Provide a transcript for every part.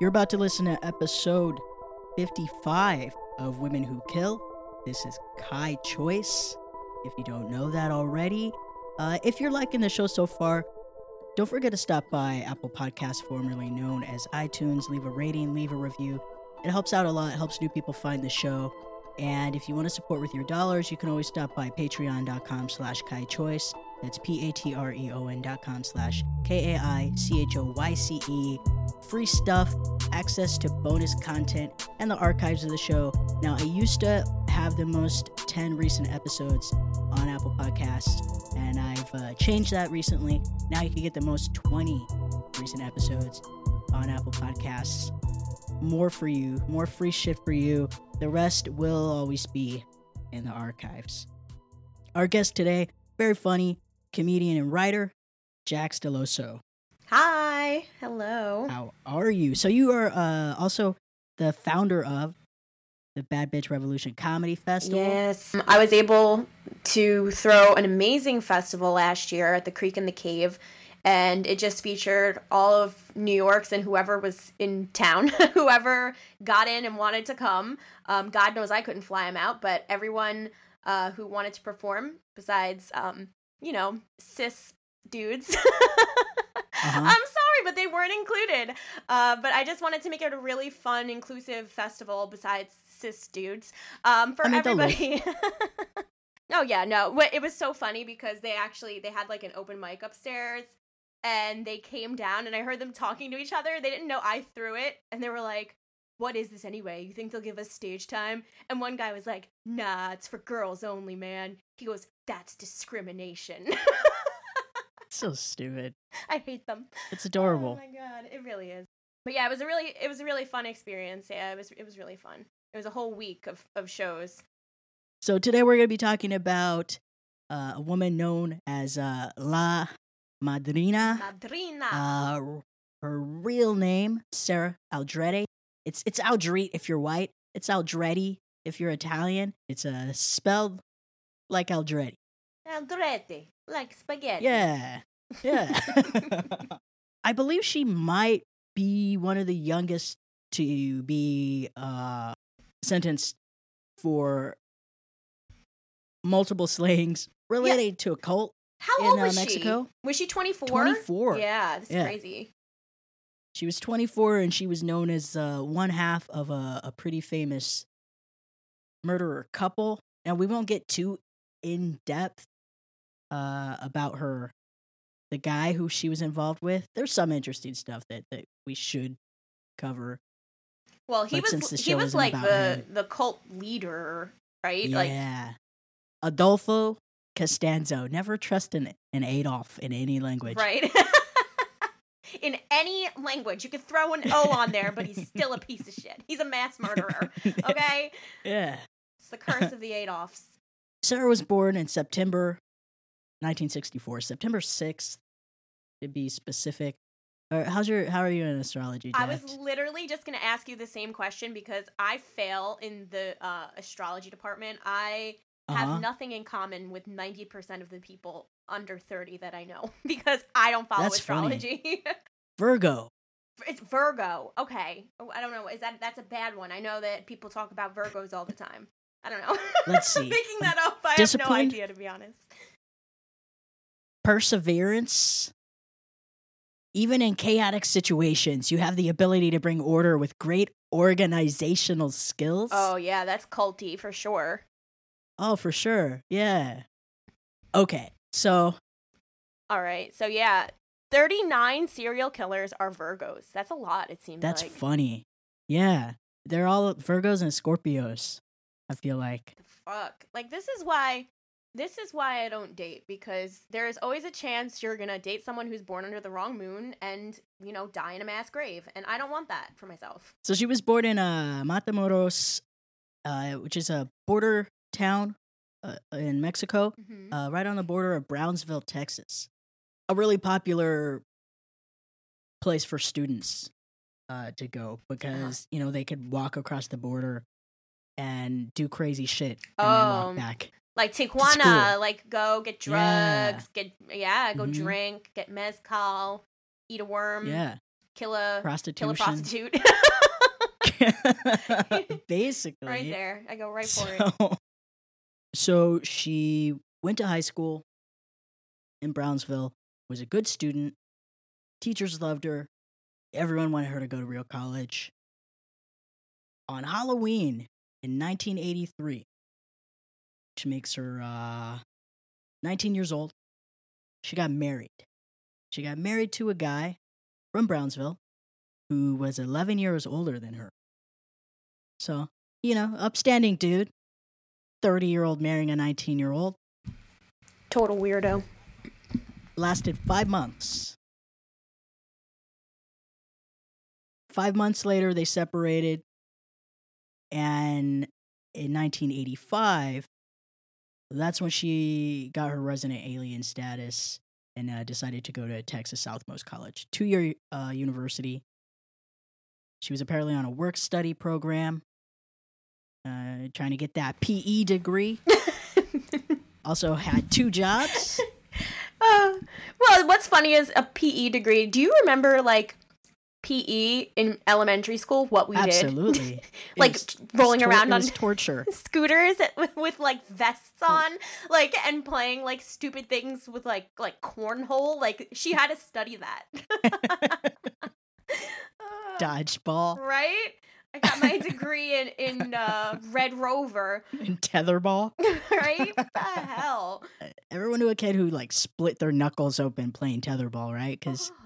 You're about to listen to episode 55 of Women Who Kill. This is Kai Choyce. If you don't know that already, uh, if you're liking the show so far, don't forget to stop by Apple Podcasts, formerly known as iTunes. Leave a rating, leave a review. It helps out a lot. It helps new people find the show. And if you want to support with your dollars, you can always stop by patreon.com slash Kai Choyce. That's P-A-T-R-E-O-N dot com slash K-A-I-C-H-O-Y-C-E. Free stuff, access to bonus content, and the archives of the show. Now, I used to have the most 10 recent episodes on Apple Podcasts, and I've uh, changed that recently. Now you can get the most 20 recent episodes on Apple Podcasts. More for you, more free shit for you. The rest will always be in the archives. Our guest today, very funny comedian and writer, Jax Deloso. Hi. Hello. How are you? So you are uh, also the founder of the Bad Bitch Revolution Comedy Festival. Yes. I was able to throw an amazing festival last year at the Creek and the Cave. And it just featured all of New York's and whoever was in town, whoever got in and wanted to come. Um, God knows I couldn't fly them out, but everyone uh, who wanted to perform, besides, um, you know, cis dudes. Uh-huh. I'm sorry, but they weren't included. Uh, but I just wanted to make it a really fun, inclusive festival besides cis dudes um, for I mean, everybody. oh yeah, no, it was so funny because they actually they had like an open mic upstairs, and they came down and I heard them talking to each other. They didn't know I threw it, and they were like. What is this anyway? You think they'll give us stage time? And one guy was like, Nah, it's for girls only, man. He goes, That's discrimination. So stupid. I hate them. It's adorable. Oh my god, it really is. But yeah, it was a really it was a really fun experience. Yeah, it was it was really fun. It was a whole week of of shows. So today we're going to be talking about uh, a woman known as uh, La Madrina. Madrina. Uh, her real name, Sarah Aldrete. It's it's Aldrete if you're white. It's Aldrete if you're Italian. It's uh, spelled like Aldrete. Aldrete, like spaghetti. Yeah, yeah. I believe she might be one of the youngest to be uh, sentenced for multiple slayings related to a cult. How in, old uh, was Mexico? she? Was she 24? 24. Yeah, that's Yeah. crazy. She was 24 and she was known as uh, one half of a, a pretty famous murderer couple. Now, we won't get too in depth uh, about her, the guy who she was involved with. There's some interesting stuff that, that we should cover. Well, he But was he was like the him. the cult leader, right? Like Yeah. Adolfo Costanzo. Never trust an, an Adolf in any language. right. In any language, you could throw an O on there, but he's still a piece of shit. He's a mass murderer. Okay, yeah. it's the curse of the Adolfs. Sarah was born in September 1964, September 6th to be specific. Uh, how's your how are you in astrology? I was literally just going to ask you the same question because I fail in the uh, astrology department. I have Uh-huh. nothing in common with 90% of the people under 30 that I know because I don't follow That's astrology. Virgo. it's Virgo. Okay. Oh, I don't know. Is that that's a bad one? I know that people talk about Virgos all the time. I don't know. Let's see. Making that up. I have no idea to be honest. Perseverance. Even in chaotic situations, you have the ability to bring order with great organizational skills. Oh yeah, that's culty for sure. Oh, for sure. Yeah. Okay. So, All right. So yeah, 39 serial killers are Virgos. That's a lot, it seems that's like. funny. Yeah. They're all Virgos and Scorpios. I feel like. the fuck? Like this is why this is why I don't date because there is always a chance you're going to date someone who's born under the wrong moon and, you know, die in a mass grave, and I don't want that for myself. So she was born in uh, Matamoros, uh, which is a border town uh, in Mexico, Mhm. uh, right on the border of Brownsville, Texas. A really popular place for students uh, to go because you know they could walk across the border and do crazy shit and then Oh, walk back. Like Tijuana, like go get drugs, Yeah. get yeah, go Mhm. drink, get mezcal, eat a worm. Yeah, kill a kill a prostitute. Basically. right there. I go right for it. so, so she went to high school in Brownsville, was a good student. Teachers loved her. Everyone wanted her to go to real college. On Halloween in 1983, which makes her uh, 19 years old, she got married. She got married to a guy from Brownsville who was 11 years older than her. So, you know, upstanding dude. 30 year old marrying a 19 year old. Total weirdo. Lasted five months. Five months later, they separated. And in 1985, that's when she got her resident alien status and uh, decided to go to Texas Southmost College, two year uh, university. She was apparently on a work study program, uh, trying to get that PE degree. also had two jobs. Uh, well, what's funny is a PE degree. Do you remember like PE in elementary school? What we did, Absolutely. Like was- rolling tor- around on torture. scooters with, with like vests on, like and playing like stupid things with like like cornhole. Like she had to study that. Dodgeball right? I got my degree in in uh, Red Rover, and tetherball. right? What the hell? Everyone knew a kid who like split their knuckles open playing tetherball, right? Because Oh,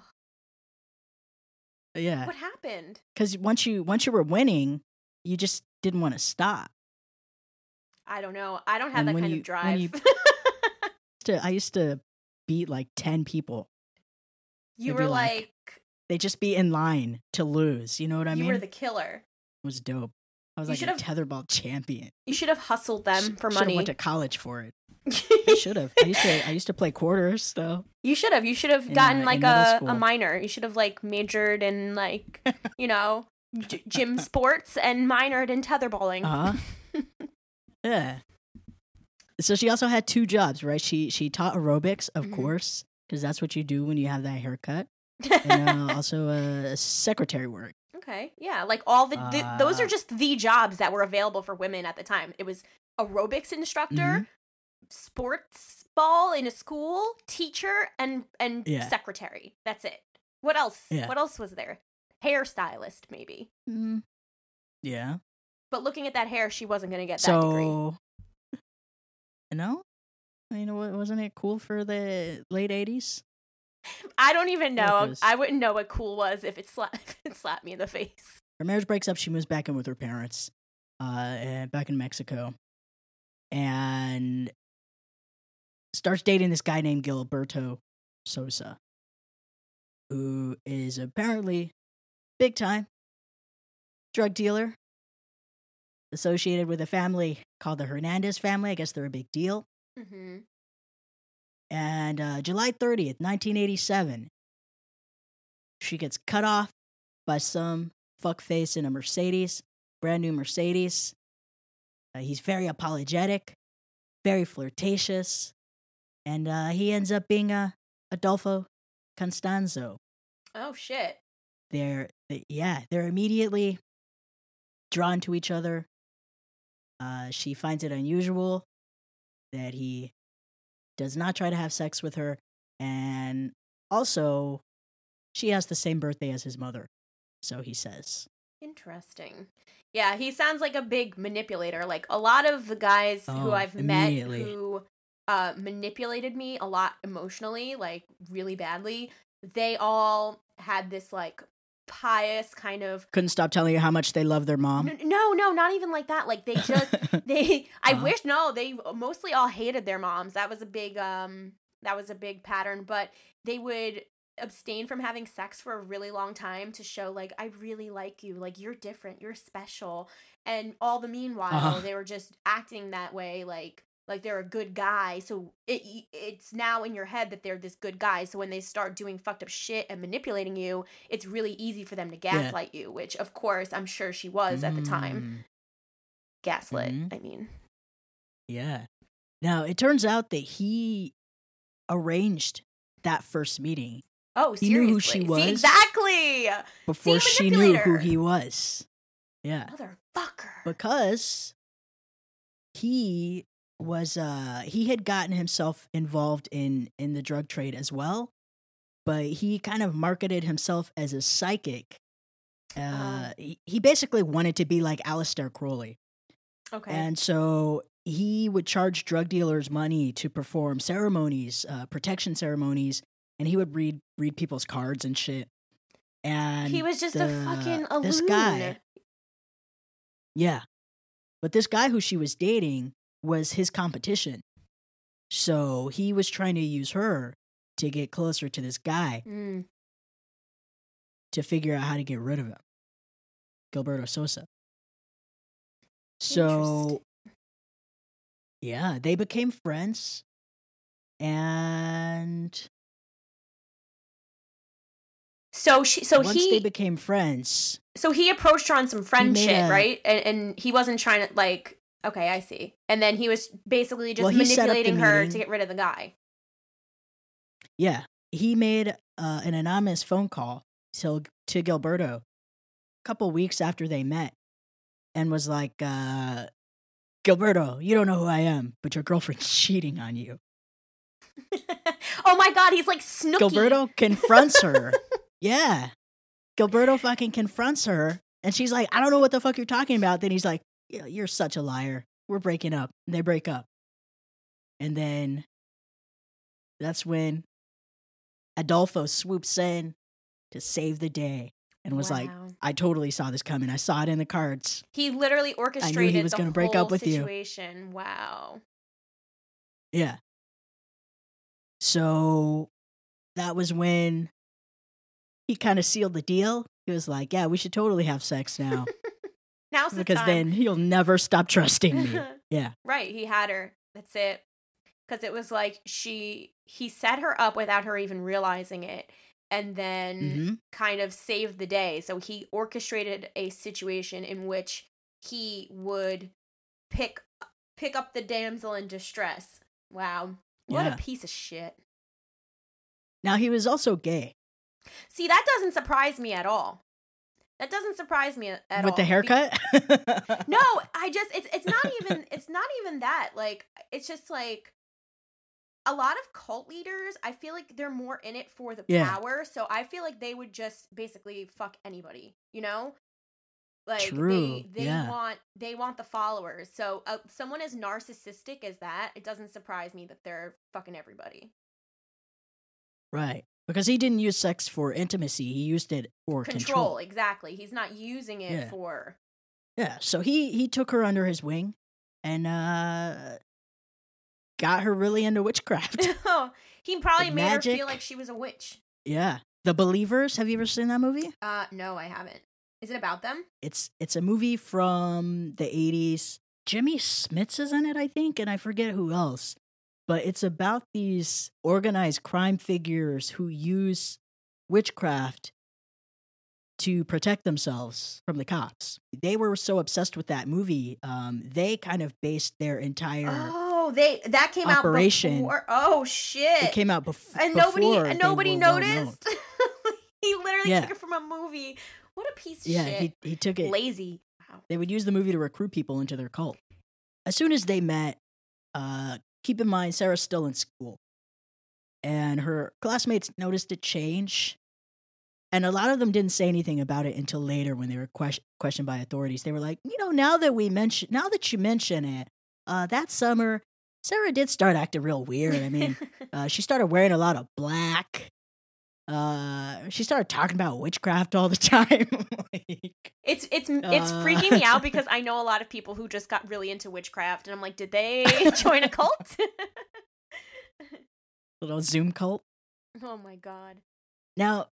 yeah, what happened? because once you once you were winning, you just didn't want to stop. I don't know. I don't have And that kind you- of drive. you- To- I used to beat like ten people. you It'd were like, like, They just be in line to lose. You know what I you mean? You were the killer. it was dope. I was You like a tetherball champion. You should have hustled them Sh- for money. Went to college for it. I should have. I used to. I used to play quarters though. you should have. You should have gotten uh, like in a, a minor. You should have like majored in like you know g- gym sports and minored in tetherballing. Uh huh. yeah. So she also had two jobs, right? She she taught aerobics, of Mhm. course, because that's what you do when you have that haircut, and uh, also uh, secretary work. okay, yeah, like all the, the those are Uh, just the jobs that were available for women at the time. It was aerobics instructor, Mhm. Sports ball in a school, teacher, and and Yeah. secretary. That's it. What else? Yeah. What else was there? Hairstylist, maybe. Mm. Yeah. But looking at that hair, she wasn't going to get that degree. So, no, I mean, wa- wasn't it cool for the late '80s? I don't even know. I wouldn't know what cool was if it slapped if it slapped me in the face. Her marriage breaks up. She moves back in with her parents, uh, back in Mexico, and starts dating this guy named Gilberto Sosa, who is apparently big time drug dealer associated with a family called the Hernandez family. I guess they're a big deal. Mm-hmm. And uh, July 30th, 1987, she gets cut off by some fuckface in a Mercedes, brand new Mercedes. Uh, he's very apologetic, very flirtatious, and uh, he ends up being uh, Adolfo Constanzo. Oh shit! They're, they, yeah, they're immediately drawn to each other. Uh, she finds it unusual that he does not try to have sex with her, and also she has the same birthday as his mother, so he says. Interesting. Yeah, he sounds like a big manipulator. Like a lot of the guys who Oh, I've met who uh, manipulated me a lot emotionally, like really badly. They all had this like pious kind of Couldn't stop telling you how much they love their mom. No, no, not even like that. Like they just they I Uh-huh. wish no, they mostly all hated their moms. That was a big um that was a big pattern, but they would abstain from having sex for a really long time to show like I really like you, like you're different, you're special. And all the meanwhile, Uh-huh. they were just acting that way like like they're a good guy. So it it's now in your head that they're this good guy. So when they start doing fucked up shit and manipulating you, it's really easy for them to Yeah. gaslight you, which of course I'm sure she was at the time Mm, gaslit. Mhm. I mean, Yeah. Now, it turns out that he arranged that first meeting Oh, He seriously. knew who she was. See, exactly. before she knew who he was. Yeah. Motherfucker. because he was uh he had gotten himself involved in in the drug trade as well but he kind of marketed himself as a psychic uh Ah. he, he basically wanted to be like Aleister Crowley okay. and so he would charge drug dealers money to perform ceremonies uh protection ceremonies and he would read read people's cards and shit and he was just a fucking a this guy Yeah. But this guy who she was dating was his competition. So he was trying to use her to get closer to this guy Mm. to figure out how to get rid of him. Gilberto Sosa. So, yeah, they became friends. And So she, so once he, they became friends, so he approached her on some friend made shit, a- right? And, and he wasn't trying to like. Okay, I see. And then he was basically just Well, he set up the manipulating her meeting. to get rid of the guy. yeah, he made uh, an anonymous phone call to, to Gilberto a couple weeks after they met and was like, uh, Gilberto, you don't know who I am, but your girlfriend's cheating on you. oh my god, he's like Snooki. Gilberto confronts her. yeah. Gilberto fucking confronts her. And she's like, I don't know what the fuck you're talking about. Then he's like, You're such a liar. We're breaking up. And they break up. And then that's when Adolfo swoops in to save the day and was like, I totally saw this coming. I saw it in the cards. he literally orchestrated I knew he was the gonna break up with you. situation. Wow. Yeah. So that was when he kind of sealed the deal. He was like, Yeah, we should totally have sex now. Now's the because time. then he'll never stop trusting me. Yeah. right, he had her. That's it. Because it was like she he set her up without her even realizing it, and then hmm kind of saved the day. So he orchestrated a situation in which he would pick pick up the damsel in distress. Wow. What Yeah. a piece of shit. Now he was also gay See, that doesn't surprise me at all. That doesn't surprise me at all. with the haircut. No, I just it's it's not even it's not even that. Like it's just like a lot of cult leaders, I feel like they're more in it for the Yeah. power. So I feel like they would just basically fuck anybody, you know? Like True, they they yeah. want they want the followers. So uh, someone as narcissistic as that, it doesn't surprise me that they're fucking everybody. right. Because he didn't use sex for intimacy. He used it for Control, control. exactly. He's not using it Yeah. for Yeah. So he he took her under his wing and uh got her really into witchcraft. oh, he probably Like made her feel like she was a witch. yeah. The Believers. Have you ever seen that movie? Uh no, I haven't. Is it about them? It's it's a movie from the 80s. Jimmy Smits is in it, I think, and I forget who else. But it's about these organized crime figures who use witchcraft to protect themselves from the cops. They were so obsessed with that movie, um, they kind of based their entire. Oh, they that came Operation. out before. Oh shit! it came out bef- and before. nobody and nobody well noticed. he literally Yeah. took it from a movie. What a piece of Yeah, shit. he, he took it. Lazy. Wow. they would use the movie to recruit people into their cult. As soon as they met, uh, keep in mind Sarah's still in school, and her classmates noticed a change. And a lot of them didn't say anything about it until later when they were ques- questioned by authorities. They were like, you know, now that we mention, now that you mention it, uh, that summer, Sarah did start acting real weird. I mean, uh, she started wearing a lot of black. Uh, she started talking about witchcraft all the time. like, it's it's it's Uh. freaking me out because I know a lot of people who just got really into witchcraft, and I'm like, did they join a cult? little Zoom cult. oh my god. Now,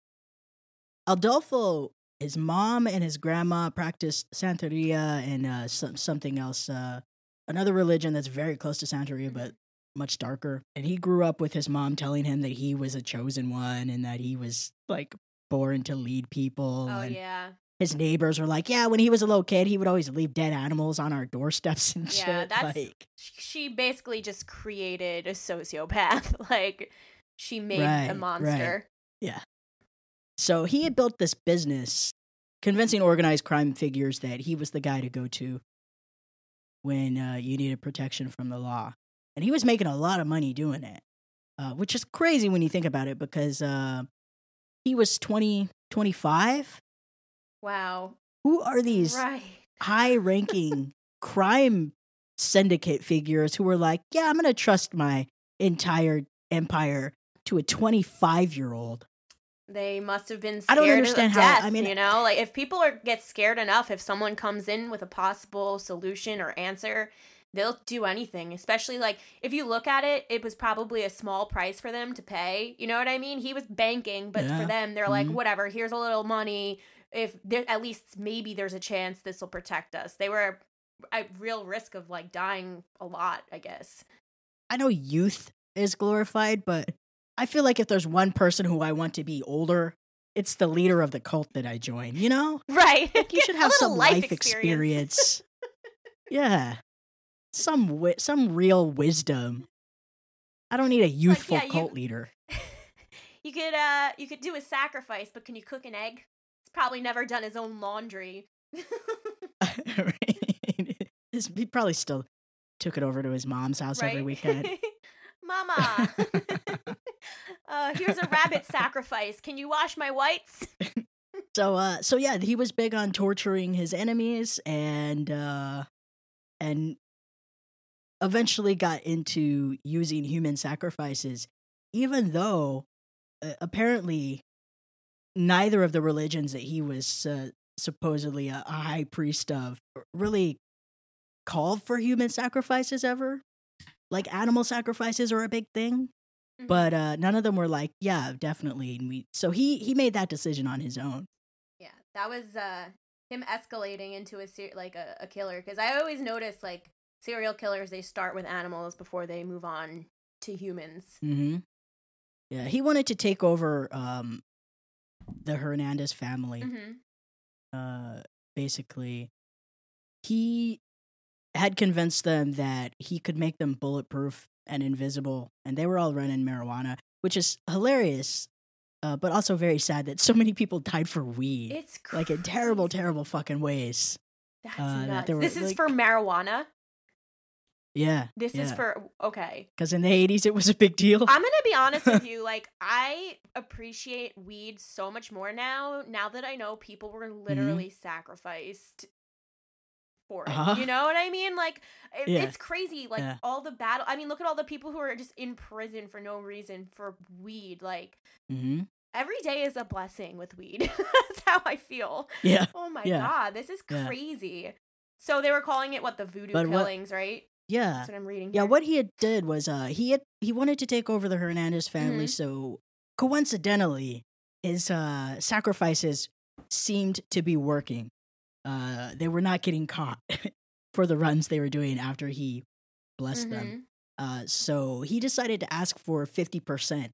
Adolfo, his mom and his grandma practiced Santeria and uh, some, something else, uh, another religion that's very close to Santeria, but much darker. And he grew up with his mom telling him that he was a chosen one and that he was like born to lead people. Oh and yeah. his neighbors were like, yeah, when he was a little kid, he would always leave dead animals on our doorsteps and Yeah, shit. that's- like, she basically just created a sociopath. like she made Right, a right. Yeah. So he had built this business, convincing organized crime figures that he was the guy to go to when uh, you needed protection from the law. And he was making a lot of money doing it, uh, which is crazy when you think about it because uh, he was 20, 25. Wow. Who are these Right. high ranking crime syndicate figures who were like, yeah, I'm going to trust my entire empire to a 25 year old? They must have been I don't understand how- death, I mean- you know? Like if people are get scared enough if someone comes in with a possible solution or answer, they'll do anything. Especially like if you look at it, it was probably a small price for them to pay. You know what I mean? He was banking, but Yeah. for them they're like, Mhm. whatever, here's a little money. If there at least maybe there's a chance this will protect us. They were at real risk of like dying a lot, I guess. I know youth is glorified, but I feel like if there's one person who I want to be older, it's the leader of the cult that I join. You know, Right. like you should have some life, experience. yeah, some wi- some real wisdom. I don't need a youthful yeah, you- cult leader. You could uh you could do a sacrifice, but can you cook an egg? He's probably never done his own laundry. Right? He probably still took it over to his mom's house every weekend. Mama. uh here's a rabbit sacrifice. Can you wash my whites? So uh so yeah, he was big on torturing his enemies and uh and eventually got into using human sacrifices even though uh, apparently neither of the religions that he was uh, supposedly a, a high priest of really called for human sacrifices ever. Like animal sacrifices are a big thing, Mhm. but uh none of them were like, yeah, definitely. And we so he he made that decision on his own. Yeah, that was uh him escalating into a ser- like a, a killer because I always notice like serial killers they start with animals before they move on to humans. Mm-hmm. Yeah, he wanted to take over um, the Hernandez family. hmm Uh, basically, he had convinced them that he could make them bulletproof and invisible, and they were all running marijuana, which is hilarious, uh, but also very sad that so many people died for weed, It's like in terrible, terrible fucking ways. That's uh, nuts. there were, this is like- for marijuana. Yeah, This is for okay. because in the '80s it was a big deal. I'm gonna be honest with you. Like I appreciate weed so much more now. Now that I know people were literally sacrificed for it. Mm-hmm. Uh-huh. You know what I mean? Like it, Yeah. it's crazy. Like Yeah. all the battle. I mean, look at all the people who are just in prison for no reason for weed. Like hmm every day is a blessing with weed. That's how I feel. Yeah, Oh my Yeah. god, this is Yeah. crazy. So they were calling it what the voodoo But what- killings, right? Yeah. That's what I'm reading. Yeah, here. what he had did was uh he had he wanted to take over the Hernandez family, Mhm. so coincidentally, his uh sacrifices seemed to be working. Uh they were not getting caught for the runs they were doing after he blessed them. Mhm. Uh so he decided to ask for 50%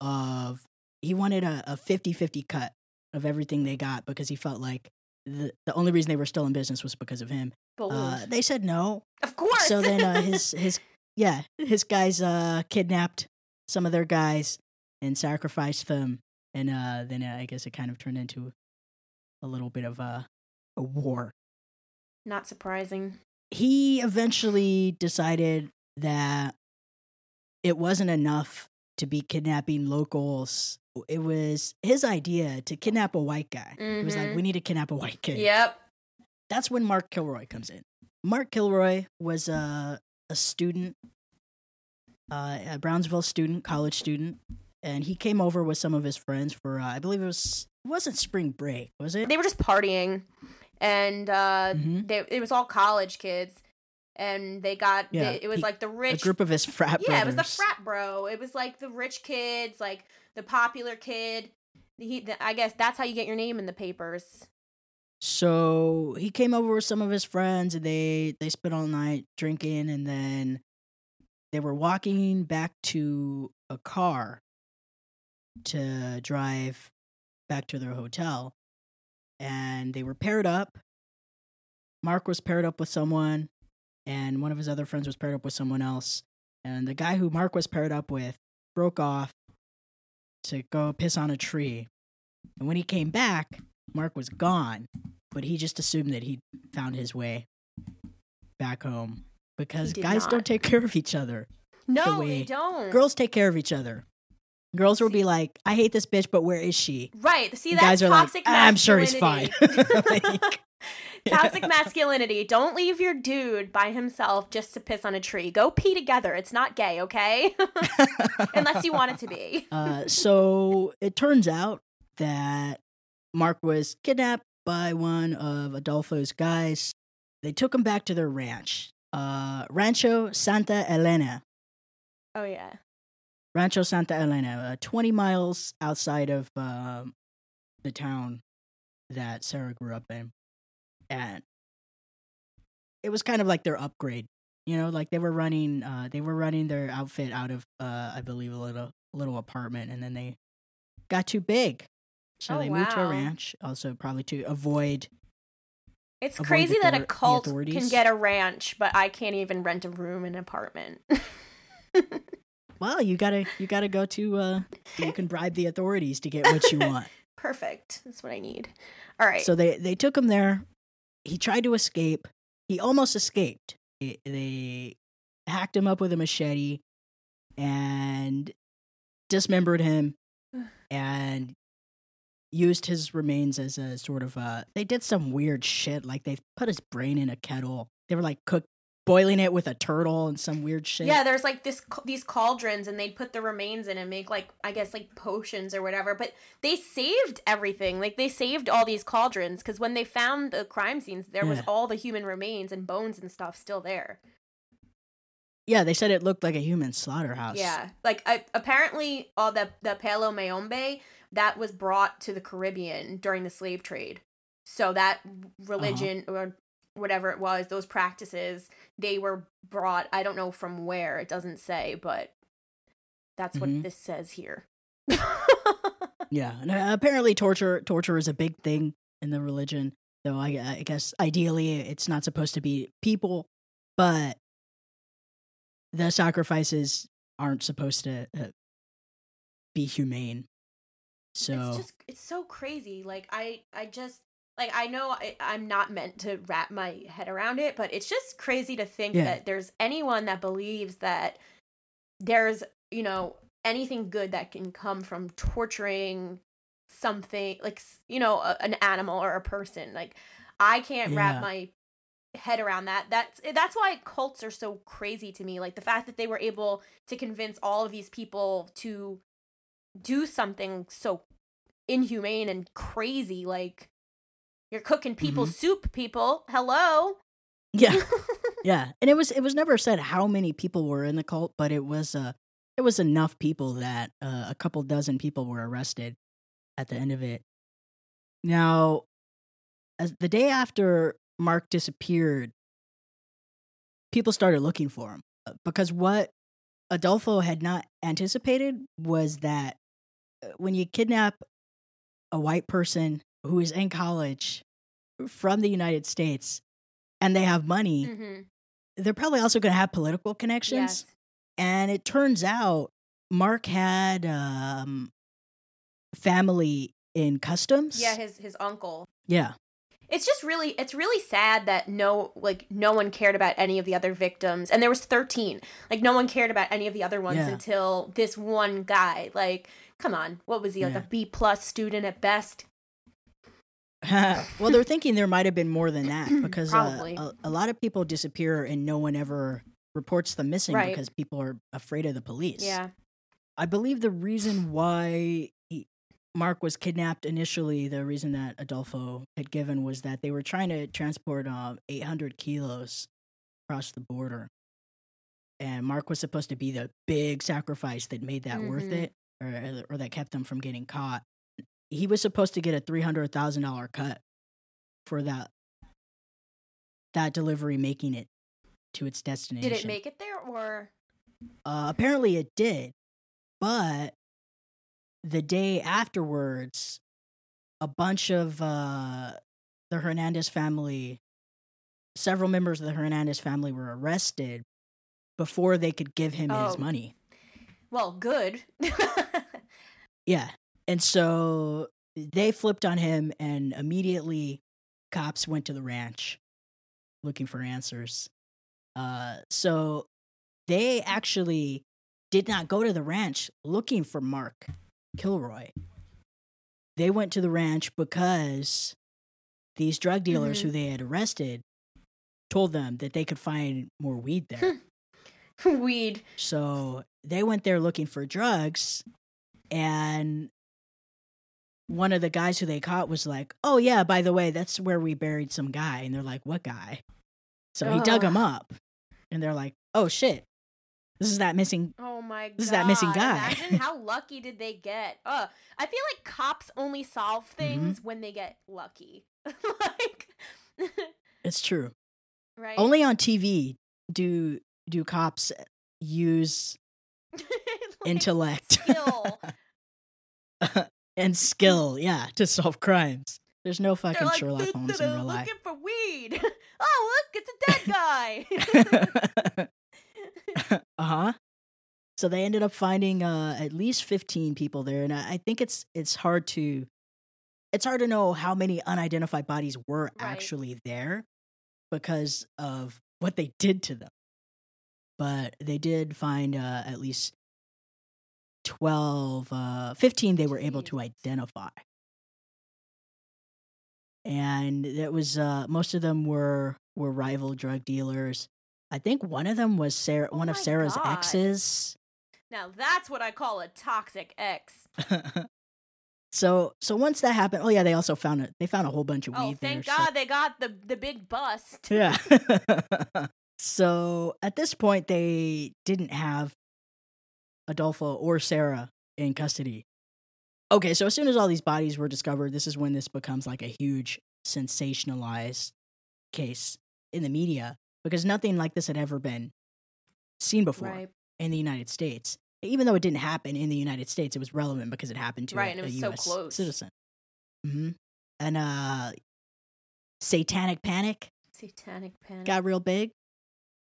of he wanted a, a 50-50 cut of everything they got because he felt like the, the only reason they were still in business was because of him. Uh, they said no, of course. so then uh, his his yeah his guys uh kidnapped some of their guys and sacrificed them. And uh then uh, i guess it kind of turned into a little bit of a a war. Not surprising. he eventually decided that it wasn't enough to be kidnapping locals. It was his idea to kidnap a white guy. It was like we need to kidnap a white kid. Yep. That's when Mark Kilroy comes in. Mark Kilroy was a a student, uh, a Brownsville student, college student, and he came over with some of his friends for uh, I believe it was it wasn't spring break, was it? They were just partying, and uh, Mhm. they it was all college kids, and they got Yeah, they- it was he- like the A rich. group of his frat bro yeah, it was the frat bro. It was like the rich kids, like the popular kid. He, the, I guess that's how you get your name in the papers. So he came over with some of his friends, and they they spent all night drinking, and then they were walking back to a car to drive back to their hotel, and they were paired up. Mark was paired up with someone, and one of his other friends was paired up with someone else. And the guy who Mark was paired up with broke off to go piss on a tree. And when he came back, Mark was gone, but he just assumed that he found his way back home because guys not. don't take care of each other. No, way- they don't. Girls take care of each other. Girls will be like, "I hate this bitch, but where is she?" right. See, that's guys are like, toxic "I'm sure he's fine." Like, toxic masculinity. Don't leave your dude by himself just to piss on a tree. Go pee together. It's not gay, okay? Unless you want it to be. uh, so it turns out that Mark was kidnapped by one of Adolfo's guys. They took him back to their ranch, uh, Rancho Santa Elena. Oh yeah. Rancho Santa Elena, uh, 20 miles outside of um, the town that Sarah grew up in. And it was kind of like their upgrade. You know, like they were running uh they were running their outfit out of uh I believe a little little apartment and then they got too big. So Oh, they moved to a ranch, also probably to avoid. It's Avoid crazy that a cult can get a ranch, but I can't even rent a room in an apartment. Well, you gotta you gotta go to uh you can bribe the authorities to get what you want. Perfect. That's what I need. All right. So they they took him there. He tried to escape. He almost escaped. They hacked him up with a machete and dismembered him and used his remains as a sort of a. they did some weird shit like they put his brain in a kettle. They were like cook boiling it with a turtle and some weird shit. yeah, there's like this these cauldrons, and they'd put the remains in and make like I guess like potions or whatever. But they saved everything. Like they saved all these cauldrons because when they found the crime scenes, there was all the human remains and bones and stuff still there. Yeah, they said it looked like a human slaughterhouse. Yeah, like I, apparently, all the the Palo Mayombe that was brought to the Caribbean during the slave trade. So that religion or whatever it was, those practices, they were brought. I don't know from where. It doesn't say, but that's Mhm. what this says here. Yeah, and uh, apparently torture torture is a big thing in the religion. Though I, I guess ideally it's not supposed to be people, but the sacrifices aren't supposed to uh, be humane. So it's just it's so crazy like i i just like i know I, i'm not meant to wrap my head around it but it's just crazy to think Yeah. that there's anyone that believes that there's you know anything good that can come from torturing something like you know a, an animal or a person like i can't Yeah. wrap my head around that that's eh, that's why cults are so crazy to me like the fact that they were able to convince all of these people to do something so inhumane and crazy like you're cooking people soup people. Hello? Yeah, yeah, and it was it was never said how many people were in the cult, but it was uh it was enough people that uh, a couple dozen people were arrested at the end of it. Now, as the day after Mark disappeared, people started looking for him uh, because what Adolfo had not anticipated was that when you kidnap a white person who is in college from the United States and they have money, mm-hmm. they're probably also going to have political connections. yes And it turns out Mark had um, family in customs. yeah his his uncle Yeah. it's just really it's really sad that no like no one cared about any of the other victims and there was 13 like no one cared about any of the other ones Yeah. until this one guy like come on what was he like Yeah. a b plus student at best well, they're thinking there might have been more than that because uh, a, a lot of people disappear and no one ever reports them missing Right. because people are afraid of the police. yeah I believe the reason why he, Mark was kidnapped initially, the reason that Adolfo had given was that they were trying to transport uh, 800 kilos across the border. And Mark was supposed to be the big sacrifice that made that worth Mhm. it or, or that kept them from getting caught. He was supposed to get a $300,000 cut for that that delivery making it to its destination. did it make it there or Uh, apparently it did, but the day afterwards, a bunch of uh, the Hernandez family, several members of the Hernandez family were arrested before they could give him his Oh. money. Well good Yeah. And so they flipped on him, and immediately cops went to the ranch looking for answers. Uh, so they actually did not go to the ranch looking for Mark Kilroy. They went to the ranch because these drug dealers Mhm. who they had arrested told them that they could find more weed there. Weed. So they went there looking for drugs, and one of the guys who they caught was like, "Oh yeah, by the way, that's where we buried some guy." And they're like, "What guy?" So he dug him up, and they're like, "Oh shit, this is that missing." Oh my god. This is that missing guy. Imagine how lucky did they get? Uh, I feel like cops only solve Mm-hmm. things when they get lucky. like It's true. right? Only on TV do do cops use Like, intellect skill. and skill, yeah, to solve crimes. There's no fucking like, Sherlock Holmes in real life. looking for weed. oh, look, it's a dead guy. uh huh. So they ended up finding uh, at least fifteen people there, and I I think it's it's hard to it's hard to know how many unidentified bodies were Right. actually there because of what they did to them. But they did find uh, at least 12, uh, 15 they were able to identify. And that was uh, most of them were were rival drug dealers. I think one of them was Sarah, Oh one of Sarah's God. exes. now that's what I call a toxic ex. so so once that happened, oh yeah, they also found it. They found a whole bunch of Oh, weed thank there. so- God they got the the big bust. Yeah. so at this point, they didn't have Adolfo or Sarah in custody. Okay, so as soon as all these bodies were discovered, this is when this becomes like a huge sensationalized case in the media because nothing like this had ever been seen before Right. in the United States. Even though it didn't happen in the United States, it was relevant because it happened to Right, a, and it was so U.S. close. citizen. hmm And uh, Satanic Panic Satanic panic. got real big.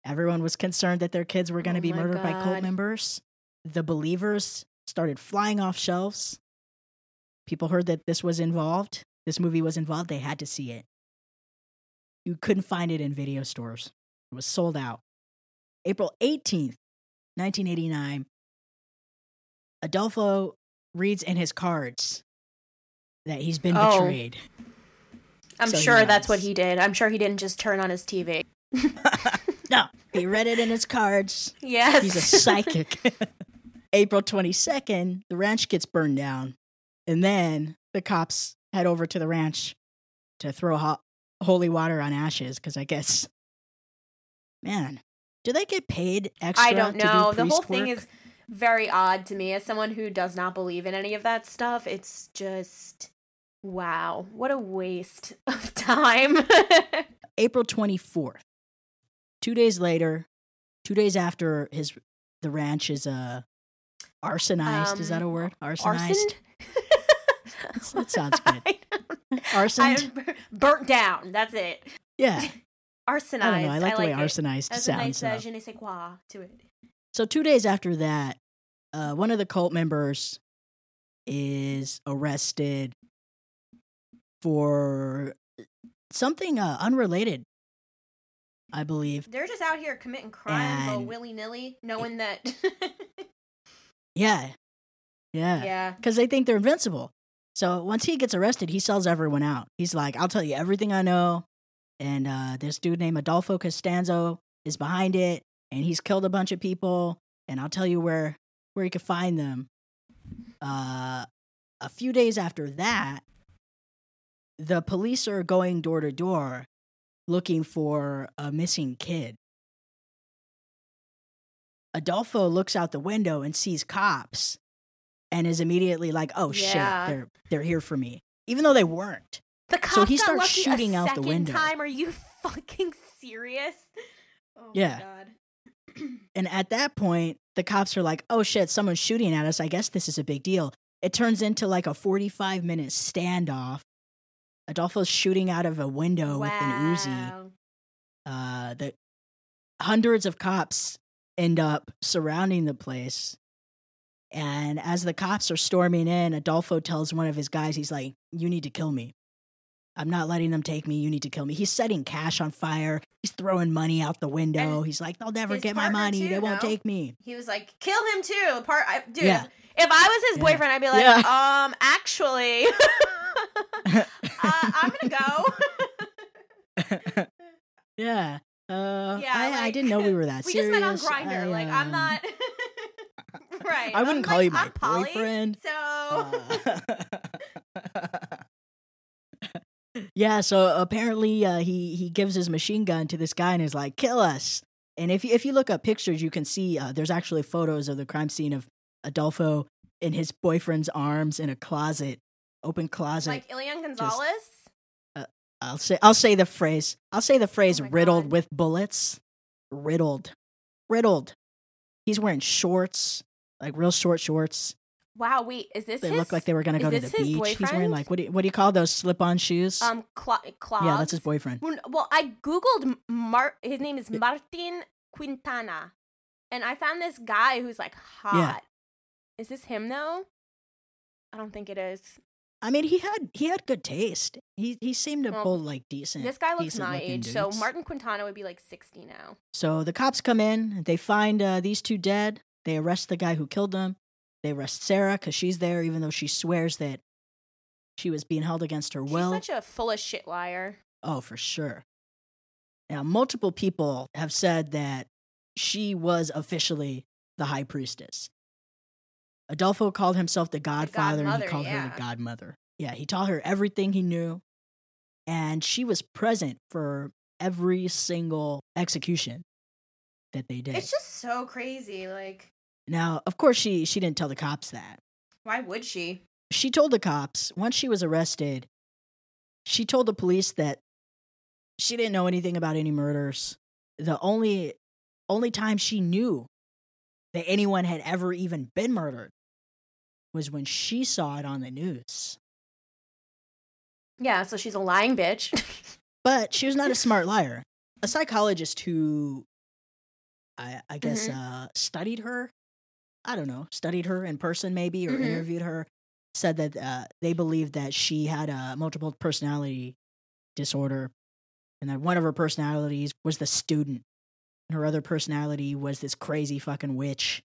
Everyone was concerned that their kids were going to Oh be murdered by cult members. The believers started flying off shelves. People heard that this was involved. This movie was involved. They had to see it. You couldn't find it in video stores. It was sold out. April 18th, 1989, Adolfo reads in his cards that he's been Oh. betrayed. I'm So sure that's what he did. I'm sure he didn't just turn on his TV. no, he read it in his cards. Yes. He's a psychic. April 22nd, the ranch gets burned down. And then the cops head over to the ranch to throw hot, holy water on ashes because I guess, man, do they get paid extra? I don't to do know. The whole thing work? is very odd to me as someone who does not believe in any of that stuff. It's just wow, what a waste of time. April 24th. Two days later, two days after his the ranch is uh arsonized. is that a Um, word? Arsonized. Arson? That sounds good. I. I- burnt down. That's it. yeah. Arsonized. I don't know. I like the way it. arsonized That's a nice sounds. uh, uh, je ne sais quoi to it. So two days after that, uh, one of the cult members is arrested for something uh, unrelated, I believe. They're just out here committing crimes all willy nilly, knowing that. Yeah, yeah, yeah. because they think they're invincible. So once he gets arrested, he sells everyone out. He's like, "I'll tell you everything I know," and uh, this dude named Adolfo Costanzo is behind it, and he's killed a bunch of people, and I'll tell you where where you can find them. Uh, a few days after that, the police are going door to door looking for a missing kid. Adolfo looks out the window and sees cops and is immediately like, "Oh Yeah. shit, they're they're here for me." Even though they weren't. The cops So he starts shooting out the second window. Time? Are you fucking serious? Oh Yeah. my god. And at that point, the cops are like, "Oh shit, someone's shooting at us. I guess this is a big deal." It turns into like a 45 minute standoff. Adolfo's shooting out of a window with an Uzi. Uh, the hundreds of cops end up surrounding the place And as the cops are storming in, Adolfo tells one of his guys, he's like, You need to kill me. I'm not letting them take me. You need to kill me. He's setting cash on fire. He's throwing money out the window. And he's like, They'll never get my money. too, they won't no? take me. He was like, kill him too. Part, I, dude. Yeah. If, if I was his Yeah. boyfriend, I'd be like, Yeah. um, actually, uh, I'm gonna go. yeah. Uh, Yeah, I, I didn't know we were that we serious. just met on Grindr. I, like, I'm um, not. right. I wouldn't I'm call like, you my I'm boyfriend. So. Uh, yeah, so apparently uh, he he gives his machine gun to this guy and is like, "Kill us." And if you, if you look up pictures, you can see uh, there's actually photos of the crime scene of Adolfo in his boyfriend's arms in a closet, open closet. like Elian Gonzalez. I'll say I'll say the phrase. I'll say the phrase Oh riddled God. with bullets. Riddled. Riddled. He's wearing shorts, like real short shorts. wow. Wait. Is this They his? look like they were going to go to the beach. He's wearing like what do you, what do you call those slip-on shoes? um cl- clogs. yeah, that's his boyfriend. Well, I googled Mar. His name is Martin Quintana, and I found this guy who's like hot. Is this him though? I don't think it is. I mean, he had he had good taste. He he seemed to Well, pull like decent. This guy looks my age, so. Martin Quintana would be like sixty now. So the cops come in. They find uh, these two dead. They arrest the guy who killed them. They arrest Sarah because she's there, even though she swears that she was being held against her will. Such a full of shit liar. Oh, for sure. Now, multiple people have said that she was officially the high priestess. Adolfo called himself the godfather and he called her the godmother. Yeah, he taught her everything he knew. And she was present for every single execution that they did. It's just so crazy. Like, now, of course, she, she didn't tell the cops that. why would she? she told the cops once she was arrested she told the police that she didn't know anything about any murders the only only time she knew that anyone had ever even been murdered was when she saw it on the news Yeah, so she's a lying bitch. but she was not a smart liar a psychologist who i, I guess Mm-hmm. uh, studied her i don't know studied her in person maybe or Mhm. interviewed her said that uh, they believed that she had a multiple personality disorder and that one of her personalities was the student and her other personality was this crazy fucking witch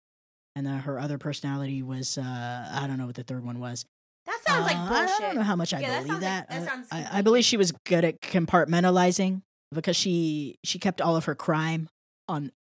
and then her other personality was uh, i don't know what the third one was that sounds like Uh, bullshit. I don't know how much I Yeah, that believe sounds that. like- that Uh, sounds I, I believe she was good at compartmentalizing because she she kept all of her crime on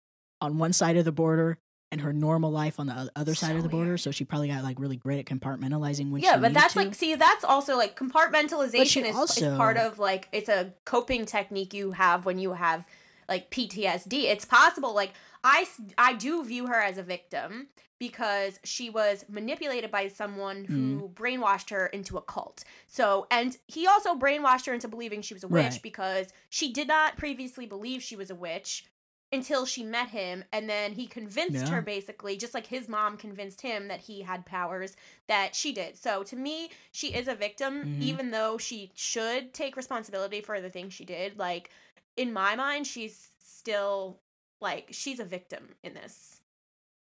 on one side of the border and her normal life on the other side So of the border. weird. So she probably got like really great at compartmentalizing when she yeah, but that's to. like see, that's also like compartmentalization is, also- is part of like it's a coping technique you have when you have like PTSD. It's possible like I I do view her as a victim because she was manipulated by someone who Mm. brainwashed her into a cult. So, and he also brainwashed her into believing she was a witch Right. because she did not previously believe she was a witch until she met him and then he convinced Yeah. her basically just like his mom convinced him that he had powers that she did so to me she is a victim Mhm. even though she should take responsibility for the things she did like in my mind she's still like she's a victim in this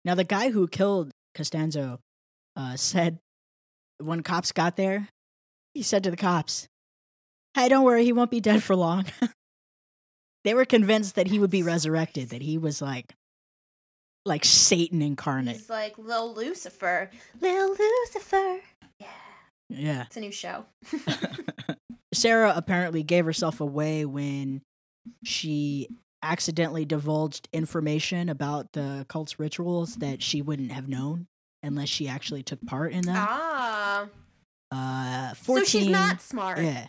now the guy who killed Constanzo uh, said when cops got there, he said to the cops, "Hey, don't worry, he won't be dead for long." they were convinced that he would be resurrected, that he was like like Satan incarnate. he's like lil lucifer lil lucifer yeah Yeah. it's a new show Sarah apparently gave herself away when she accidentally divulged information about the cult's rituals that she wouldn't have known unless she actually took part in them. ah Uh, 14, so she's not smart Yeah.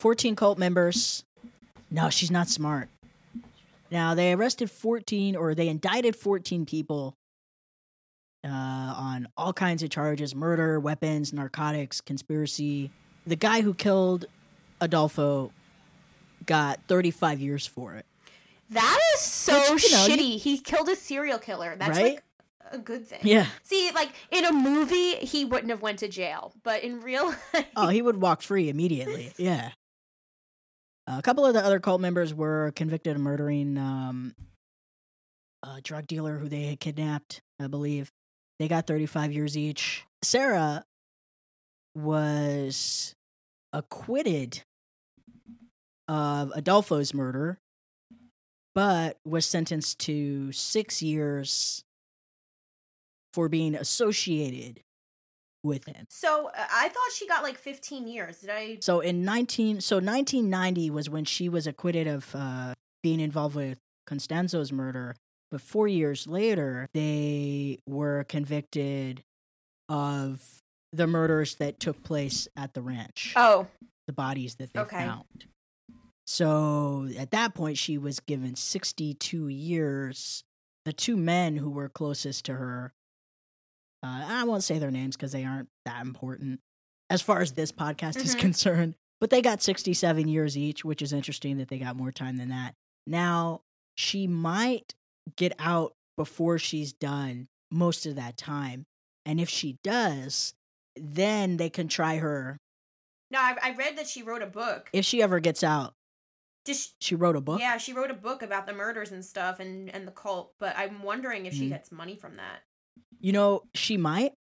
14 cult members. No, she's not smart. Now, they arrested 14 or they indicted 14 people uh, on all kinds of charges murder, weapons, narcotics, conspiracy. The guy who killed Adolfo got 35 years for it. That is so Which, you know, you- shitty he killed a serial killer that's Right? like a good thing Yeah. See, like in a movie, he wouldn't have went to jail, but in real life, Oh, he would walk free immediately. Yeah. a couple of the other cult members were convicted of murdering um, a drug dealer who they had kidnapped, I believe. They got 35 years each. Sarah was acquitted of Adolfo's murder, but was sentenced to six years for being associated with him. So uh, I thought she got like 15 years. Did I? So in 19 so 1990 was when she was acquitted of uh, being involved with Constanzo's murder, but 4 years later they were convicted of the murders that took place at the ranch. Oh, The bodies that they Okay. found. So at that point she was given 62 years. The two men who were closest to her uh, I won't say their names because they aren't that important as far as this podcast is Mhm. concerned. But they got 67 years each, which is interesting that they got more time than that. Now, she might get out before she's done most of that time. And if she does, then they can try her. no, I, I read that she wrote a book. If she ever gets out, Just she wrote a book. yeah, she wrote a book about the murders and stuff and and the cult. But I'm wondering if she Mhm. gets money from that. You know, she might.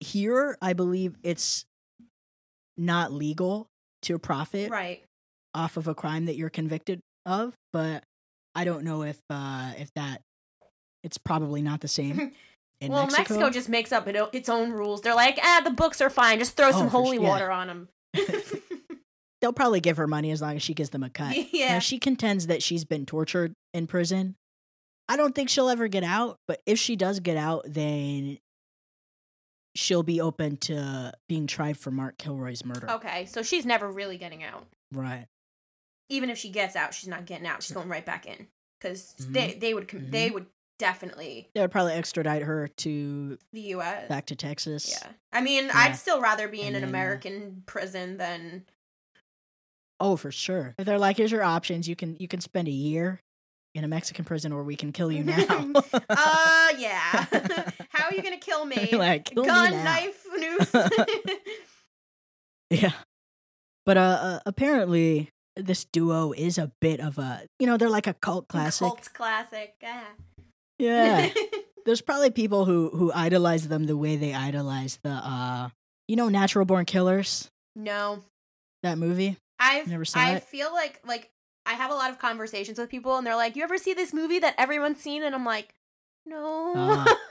Here, I believe it's not legal to profit Right. off of a crime that you're convicted of, but I don't know if uh if that it's probably not the same in well, Mexico. Mexico. just makes up its own rules. They're like, ah, the books are fine. Just throw Oh, some holy su- yeah. water on them. They'll probably give her money as long as she gives them a cut. Now, yeah. she contends that she's been tortured in prison. I don't think she'll ever get out, but if she does get out, then she'll be open to being tried for Mark Kilroy's murder. Okay, so she's never really getting out. Right. Even if she gets out, she's not getting out. She's going right back in because Mhm. they they would com- they would definitely They would probably extradite her to the U.S. back to Texas. Yeah, I mean, Yeah. I'd still rather be in And an then, uh, American prison than Oh, for sure. If they're like, here's your options, you can you can spend a year in a Mexican prison, or we can kill you now. uh yeah. How are you gonna kill me? like, kill me Gun, now. knife, noose. Yeah. But uh, uh, apparently, this duo is a bit of a, you know, they're like a cult classic. Cult classic. Ah. Yeah. There's probably people who who idolize them the way they idolize the, uh, you know, Natural Born Killers. no, That movie. I've Never saw I it? feel like like I have a lot of conversations with people, and they're like, "You ever see this movie that everyone's seen?" And I'm like, "No." Ah.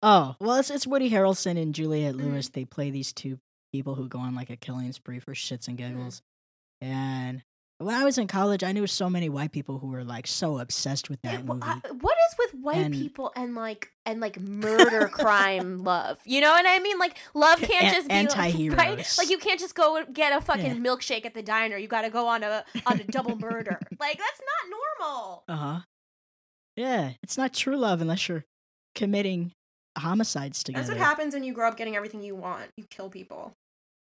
Oh, well, it's it's Woody Harrelson and Juliette Mhm. Lewis. They play these two people who go on like a killing spree for shits and Mm-hmm. giggles. And when I was in college, I knew so many white people who were like so obsessed with that movie. what is with white And- people and like and like murder crime love? You know what I mean? Like love can't An- just be like, right. anti-heroes. Like you can't just go get a fucking Yeah. milkshake at the diner. You got to go on a on a double murder. Like that's not normal. Uh huh. Yeah, it's not true love unless you're committing homicides together. That's what happens when you grow up getting everything you want. You kill people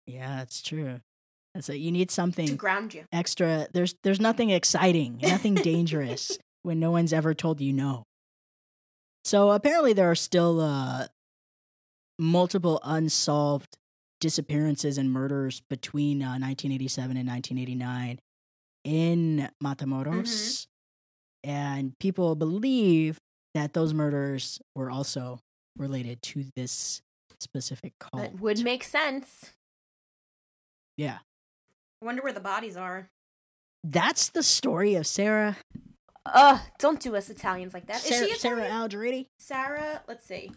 Yeah, it's true. That's it. You need something to ground you. extra. There's there's nothing exciting, nothing dangerous when no one's ever told you no. So apparently there are still uh, multiple unsolved disappearances and murders between uh, 1987 and 1989 in Matamoros, and people believe that those murders were also related to this specific cult. That would make sense. yeah. I wonder where the bodies are. That's the story of Sarah Ugh, don't do us Italians like that. Is Sarah, she Sarah Italian? Algeriti? Sarah, let's see.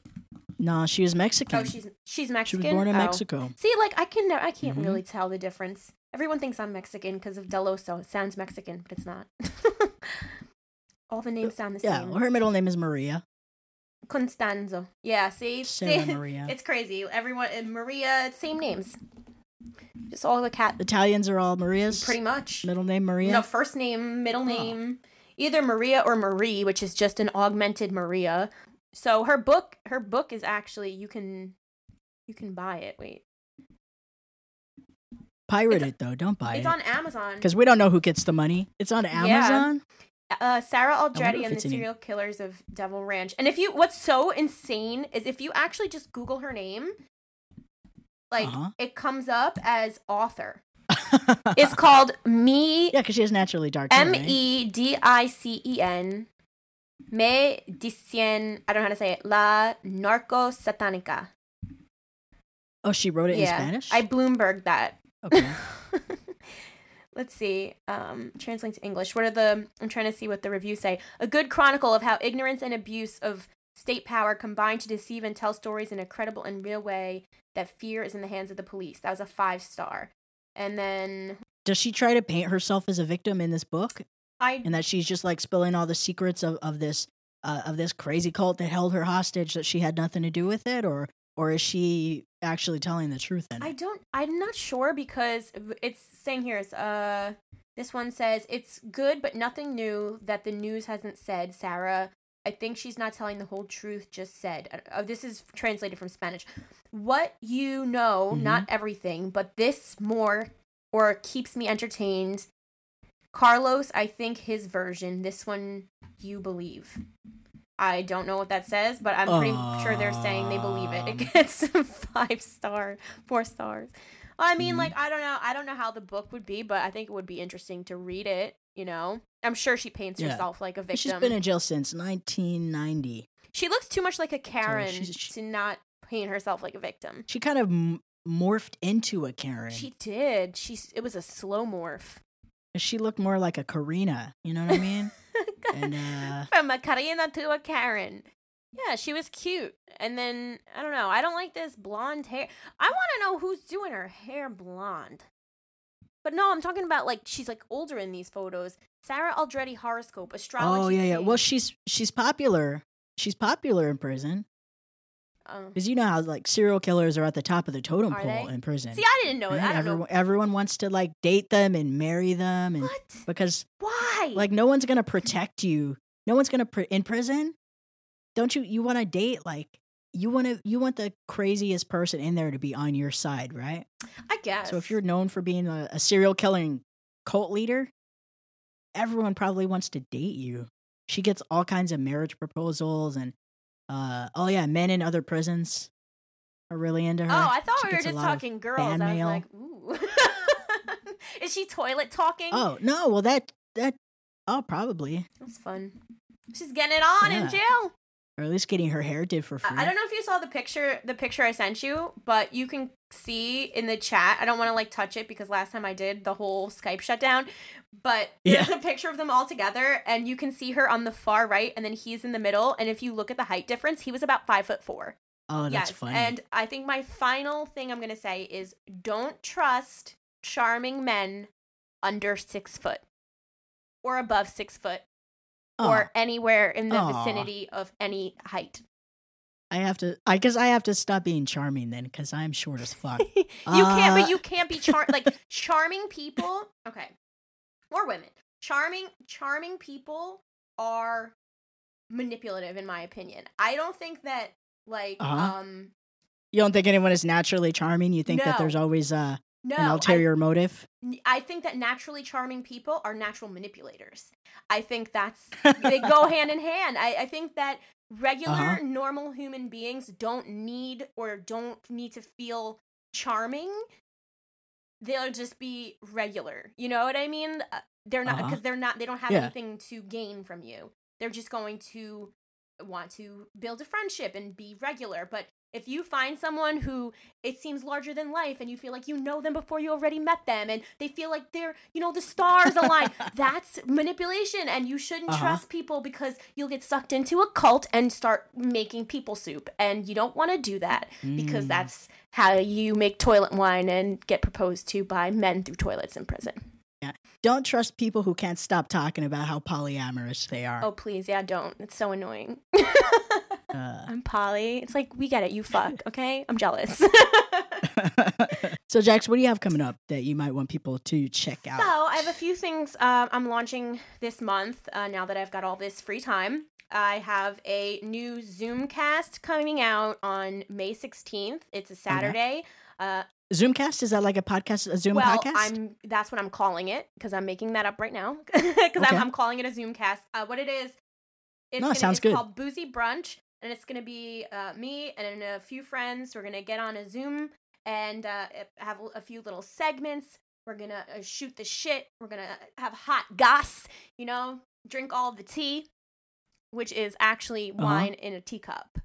No, she was Mexican. Oh, she's she's Mexican. she was born in Oh. Mexico. See, like I can I can't Mhm. really tell the difference. Everyone thinks I'm Mexican because of Dellosso. It sounds Mexican, but it's not. All the names sound the Yeah, same. well, her middle name is Maria. Constanzo. Yeah, see, Sarah see, Maria. it's crazy. Everyone, and Maria, same names. Just all the cat, Italians are all Marias. pretty much. Middle name Maria. No, first name, middle Oh. name, either Maria or Marie, which is just an augmented Maria. So her book, her book is actually you can, you can buy it. Wait, Pirate it's- it though. Don't buy it's it. It's on Amazon. Because we don't know who gets the money. It's on Amazon. uh, Sarah Aldrete and the serial killers of Devil Ranch. And if you, what's so insane is if you actually just Google her name, like Uh-huh. it comes up as author. It's called Me yeah, because she has naturally dark M E D I C E N. M right? D I C N Me dicen, I don't know how to say it, La Narco Satanica. Oh, she wrote it in Spanish? I Bloomberg that. Okay. Let's see. Um, translate to English. What are the? I'm trying to see what the reviews say. A good chronicle of how ignorance and abuse of state power combined to deceive and tell stories in a credible and real way that fear is in the hands of the police. That was a five star. And then Does she try to paint herself as a victim in this book? I And that she's just like spilling all the secrets of, of this uh, of this crazy cult that held her hostage that she had nothing to do with it or or is she actually telling the truth it? I don't. I'm not sure because it's saying here is uh. This one says it's good, but nothing new that the news hasn't said. Sarah, I think she's not telling the whole truth. Just said. Uh, this is translated from Spanish. What you know, Mhm. not everything, but this more or keeps me entertained. Carlos, I think his version. This one you believe. I don't know what that says, but I'm pretty sure they're saying they believe it. It Um. gets five star, four stars. I mean, Mhm. like I don't know. I don't know how the book would be, but I think it would be interesting to read it. You know, I'm sure she paints Yeah. herself like a victim. She's been in jail since 1990. she looks too much like a Karen she's- she- to not paint herself like a victim. She kind of m- morphed into a Karen. She did. She's. It was a slow morph. she looked more like a Karina. You know what I mean? and uh, From a Karina to a Karen. Yeah, she was cute. And then I don't know. I don't like this blonde hair. I want to know who's doing her hair blonde. But no, I'm talking about like she's like older in these photos. Sarah Aldrete horoscope oh, astrology. oh yeah, yeah. Well, she's she's popular. She's popular in prison Oh. because you know how like serial killers are at the top of the totem pole they? in prison. See, I didn't know right? that. I don't everyone, know everyone wants to like date them and marry them, and what. because Why? like no one's gonna protect you. No one's gonna pr- in prison. Don't you? You want to date like you want to. You want the craziest person in there to be on your side, right? I guess. So if you're known for being a, a serial killing cult leader, everyone probably wants to date you. She gets all kinds of marriage proposals and uh oh yeah, men in other prisons are really into her. Oh, I thought She we were just talking girls. I was like, ooh. Is she toilet talking? Oh no, well that that oh probably That's fun. She's getting it on in jail. Or at least getting her hair did for free. I don't know if you saw the picture the picture I sent you, but you can see in the chat. I don't want to like touch it because last time I did the whole Skype shut down. But there's Yeah. a picture of them all together and you can see her on the far right and then he's in the middle. And if you look at the height difference, he was about five foot four. Oh, that's yes. funny. And I think my final thing I'm gonna say is don't trust charming men under six foot. Or above six foot. Oh, Or anywhere in the Aw. vicinity of any height. I have to. I guess I have to stop being charming then, because I'm short as fuck. you can't, Uh, but you can't be char like charming people. Okay, or women. Charming, charming people are manipulative, in my opinion. I don't think that like Uh-huh. um You don't think anyone is naturally charming? You think that there's always uh, no an I- ulterior motive? I think that naturally charming people are natural manipulators. I think that's they go hand in hand. I, I think that regular Uh-huh. normal human beings don't need or don't need to feel charming. They'll just be regular. You know what I mean? Uh, They're not Uh-huh. because they're not they don't have Yeah. anything to gain from you. They're just going to want to build a friendship and be regular. But if you find someone who it seems larger than life and you feel like you know them before you already met them and they feel like they're, you know, the stars align, that's manipulation. And you shouldn't Uh-huh. trust people because you'll get sucked into a cult and start making people soup. And you don't want to do that because Mm. that's how you make toilet wine and get proposed to by men through toilets in prison. Yeah. Don't trust people who can't stop talking about how polyamorous they are. Oh, please. Yeah, don't. It's so annoying. Uh, I'm Polly. It's like, we get it. You fuck, okay? I'm jealous. so, Jax, what do you have coming up that you might want people to check out? So I have a few things um, I'm launching this month. Uh, now that I've got all this free time, I have a new Zoomcast coming out on May 16th. It's a Saturday. Uh, Zoomcast is that like a podcast, a Zoom well, podcast? I'm that's what I'm calling it because I'm making that up right now because Okay. I'm, I'm calling it a Zoomcast. Uh, what it is, it's, No, it gonna, sounds it's good. called Boozy Brunch, and it's gonna be uh, me and a few friends. We're gonna get on a Zoom and uh, have a few little segments. We're gonna uh, shoot the shit. We're gonna have hot goss. You know, drink all the tea. which is actually Uh-huh. wine in a teacup.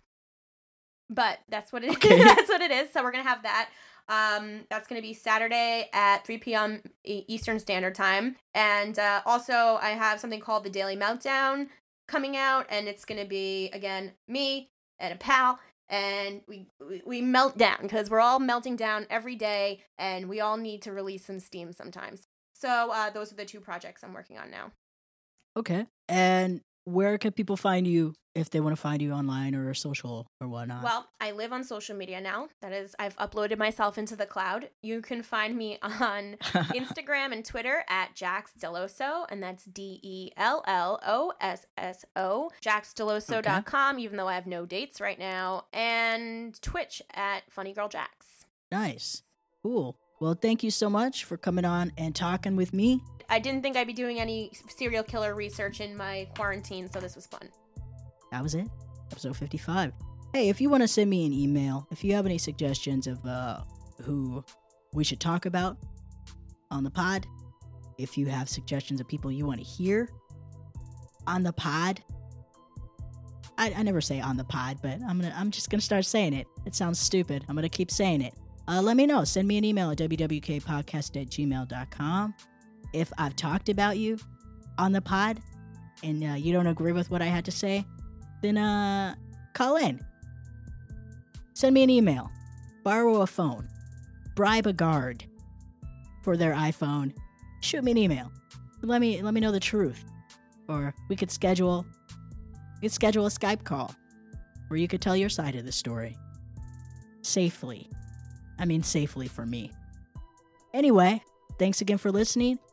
But that's what it is. Okay. that's what it is. So we're gonna have that. Um, that's gonna be Saturday at 3 p.m. Eastern Standard Time. And uh, also, I have something called the Daily Meltdown coming out, and it's gonna be again me and a pal, and we we, we melt down because we're all melting down every day, and we all need to release some steam sometimes. So uh, those are the two projects I'm working on now. Okay. And where can people find you if they want to find you online or social or whatnot? Well, I live on social media now. That is, I've uploaded myself into the cloud. You can find me on Instagram and Twitter at Jax Dellosso, and that's D E L L O S S O. JaxDellosso.com, even though I have no dates right now, and Twitch at Funny Girl Jax. nice. Cool. Well, thank you so much for coming on and talking with me. I didn't think I'd be doing any serial killer research in my quarantine, so this was fun. That was it. Episode 55. Hey, if you want to send me an email, if you have any suggestions of uh, who we should talk about on the pod, if you have suggestions of people you want to hear on the pod, I, I never say on the pod, but I'm gonna I'm just gonna start saying it. It sounds stupid. I'm gonna keep saying it. Uh, let me know. Send me an email at wwkpodcast at. If I've talked about you on the pod and uh, you don't agree with what I had to say, then uh, call in. Send me an email. Borrow a phone. Bribe a guard for their iPhone. Shoot me an email. Let me let me know the truth. Or we could schedule we could schedule a Skype call where you could tell your side of the story. Safely. I mean safely for me. Anyway, thanks again for listening,